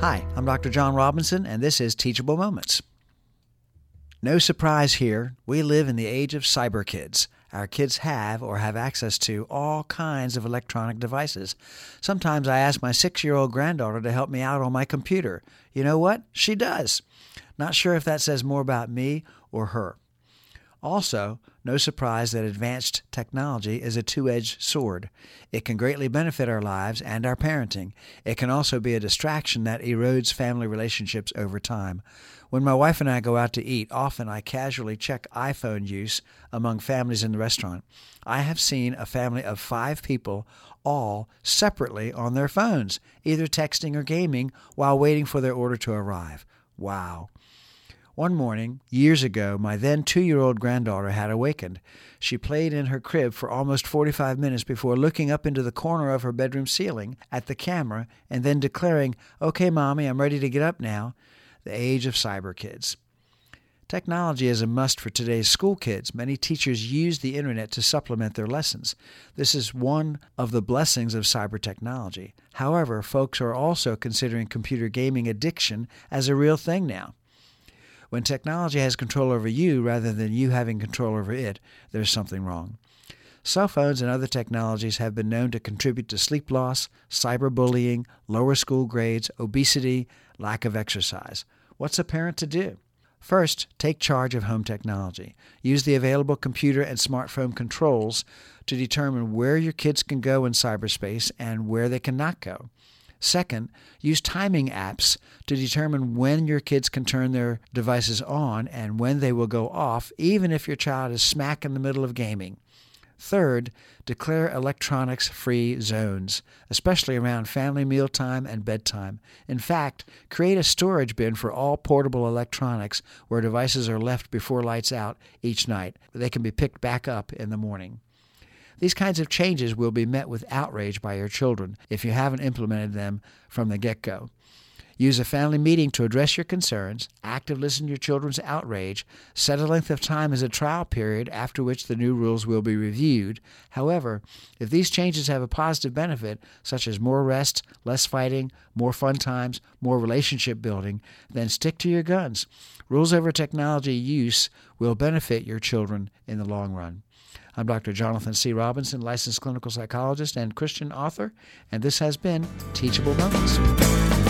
Hi, I'm Dr. John Robinson, and this is Teachable Moments. No surprise here, we live in the age of cyber kids. Our kids have or have access to all kinds of electronic devices. Sometimes I ask my six year old granddaughter to help me out on my computer. You know what? She does. Not sure if that says more about me or her. Also, no surprise that advanced technology is a two edged sword. It can greatly benefit our lives and our parenting. It can also be a distraction that erodes family relationships over time. When my wife and I go out to eat, often I casually check iPhone use among families in the restaurant. I have seen a family of five people all separately on their phones, either texting or gaming while waiting for their order to arrive. Wow. One morning, years ago, my then two year old granddaughter had awakened. She played in her crib for almost 45 minutes before looking up into the corner of her bedroom ceiling at the camera and then declaring, Okay, Mommy, I'm ready to get up now. The age of cyber kids. Technology is a must for today's school kids. Many teachers use the internet to supplement their lessons. This is one of the blessings of cyber technology. However, folks are also considering computer gaming addiction as a real thing now. When technology has control over you rather than you having control over it, there's something wrong. Cell phones and other technologies have been known to contribute to sleep loss, cyberbullying, lower school grades, obesity, lack of exercise. What's a parent to do? First, take charge of home technology. Use the available computer and smartphone controls to determine where your kids can go in cyberspace and where they cannot go. Second, use timing apps to determine when your kids can turn their devices on and when they will go off, even if your child is smack in the middle of gaming. Third, declare electronics free zones, especially around family mealtime and bedtime. In fact, create a storage bin for all portable electronics where devices are left before lights out each night. They can be picked back up in the morning. These kinds of changes will be met with outrage by your children if you haven't implemented them from the get go. Use a family meeting to address your concerns, actively listen to your children's outrage, set a length of time as a trial period after which the new rules will be reviewed. However, if these changes have a positive benefit, such as more rest, less fighting, more fun times, more relationship building, then stick to your guns. Rules over technology use will benefit your children in the long run. I'm Dr. Jonathan C. Robinson, licensed clinical psychologist and Christian author, and this has been Teachable Moments.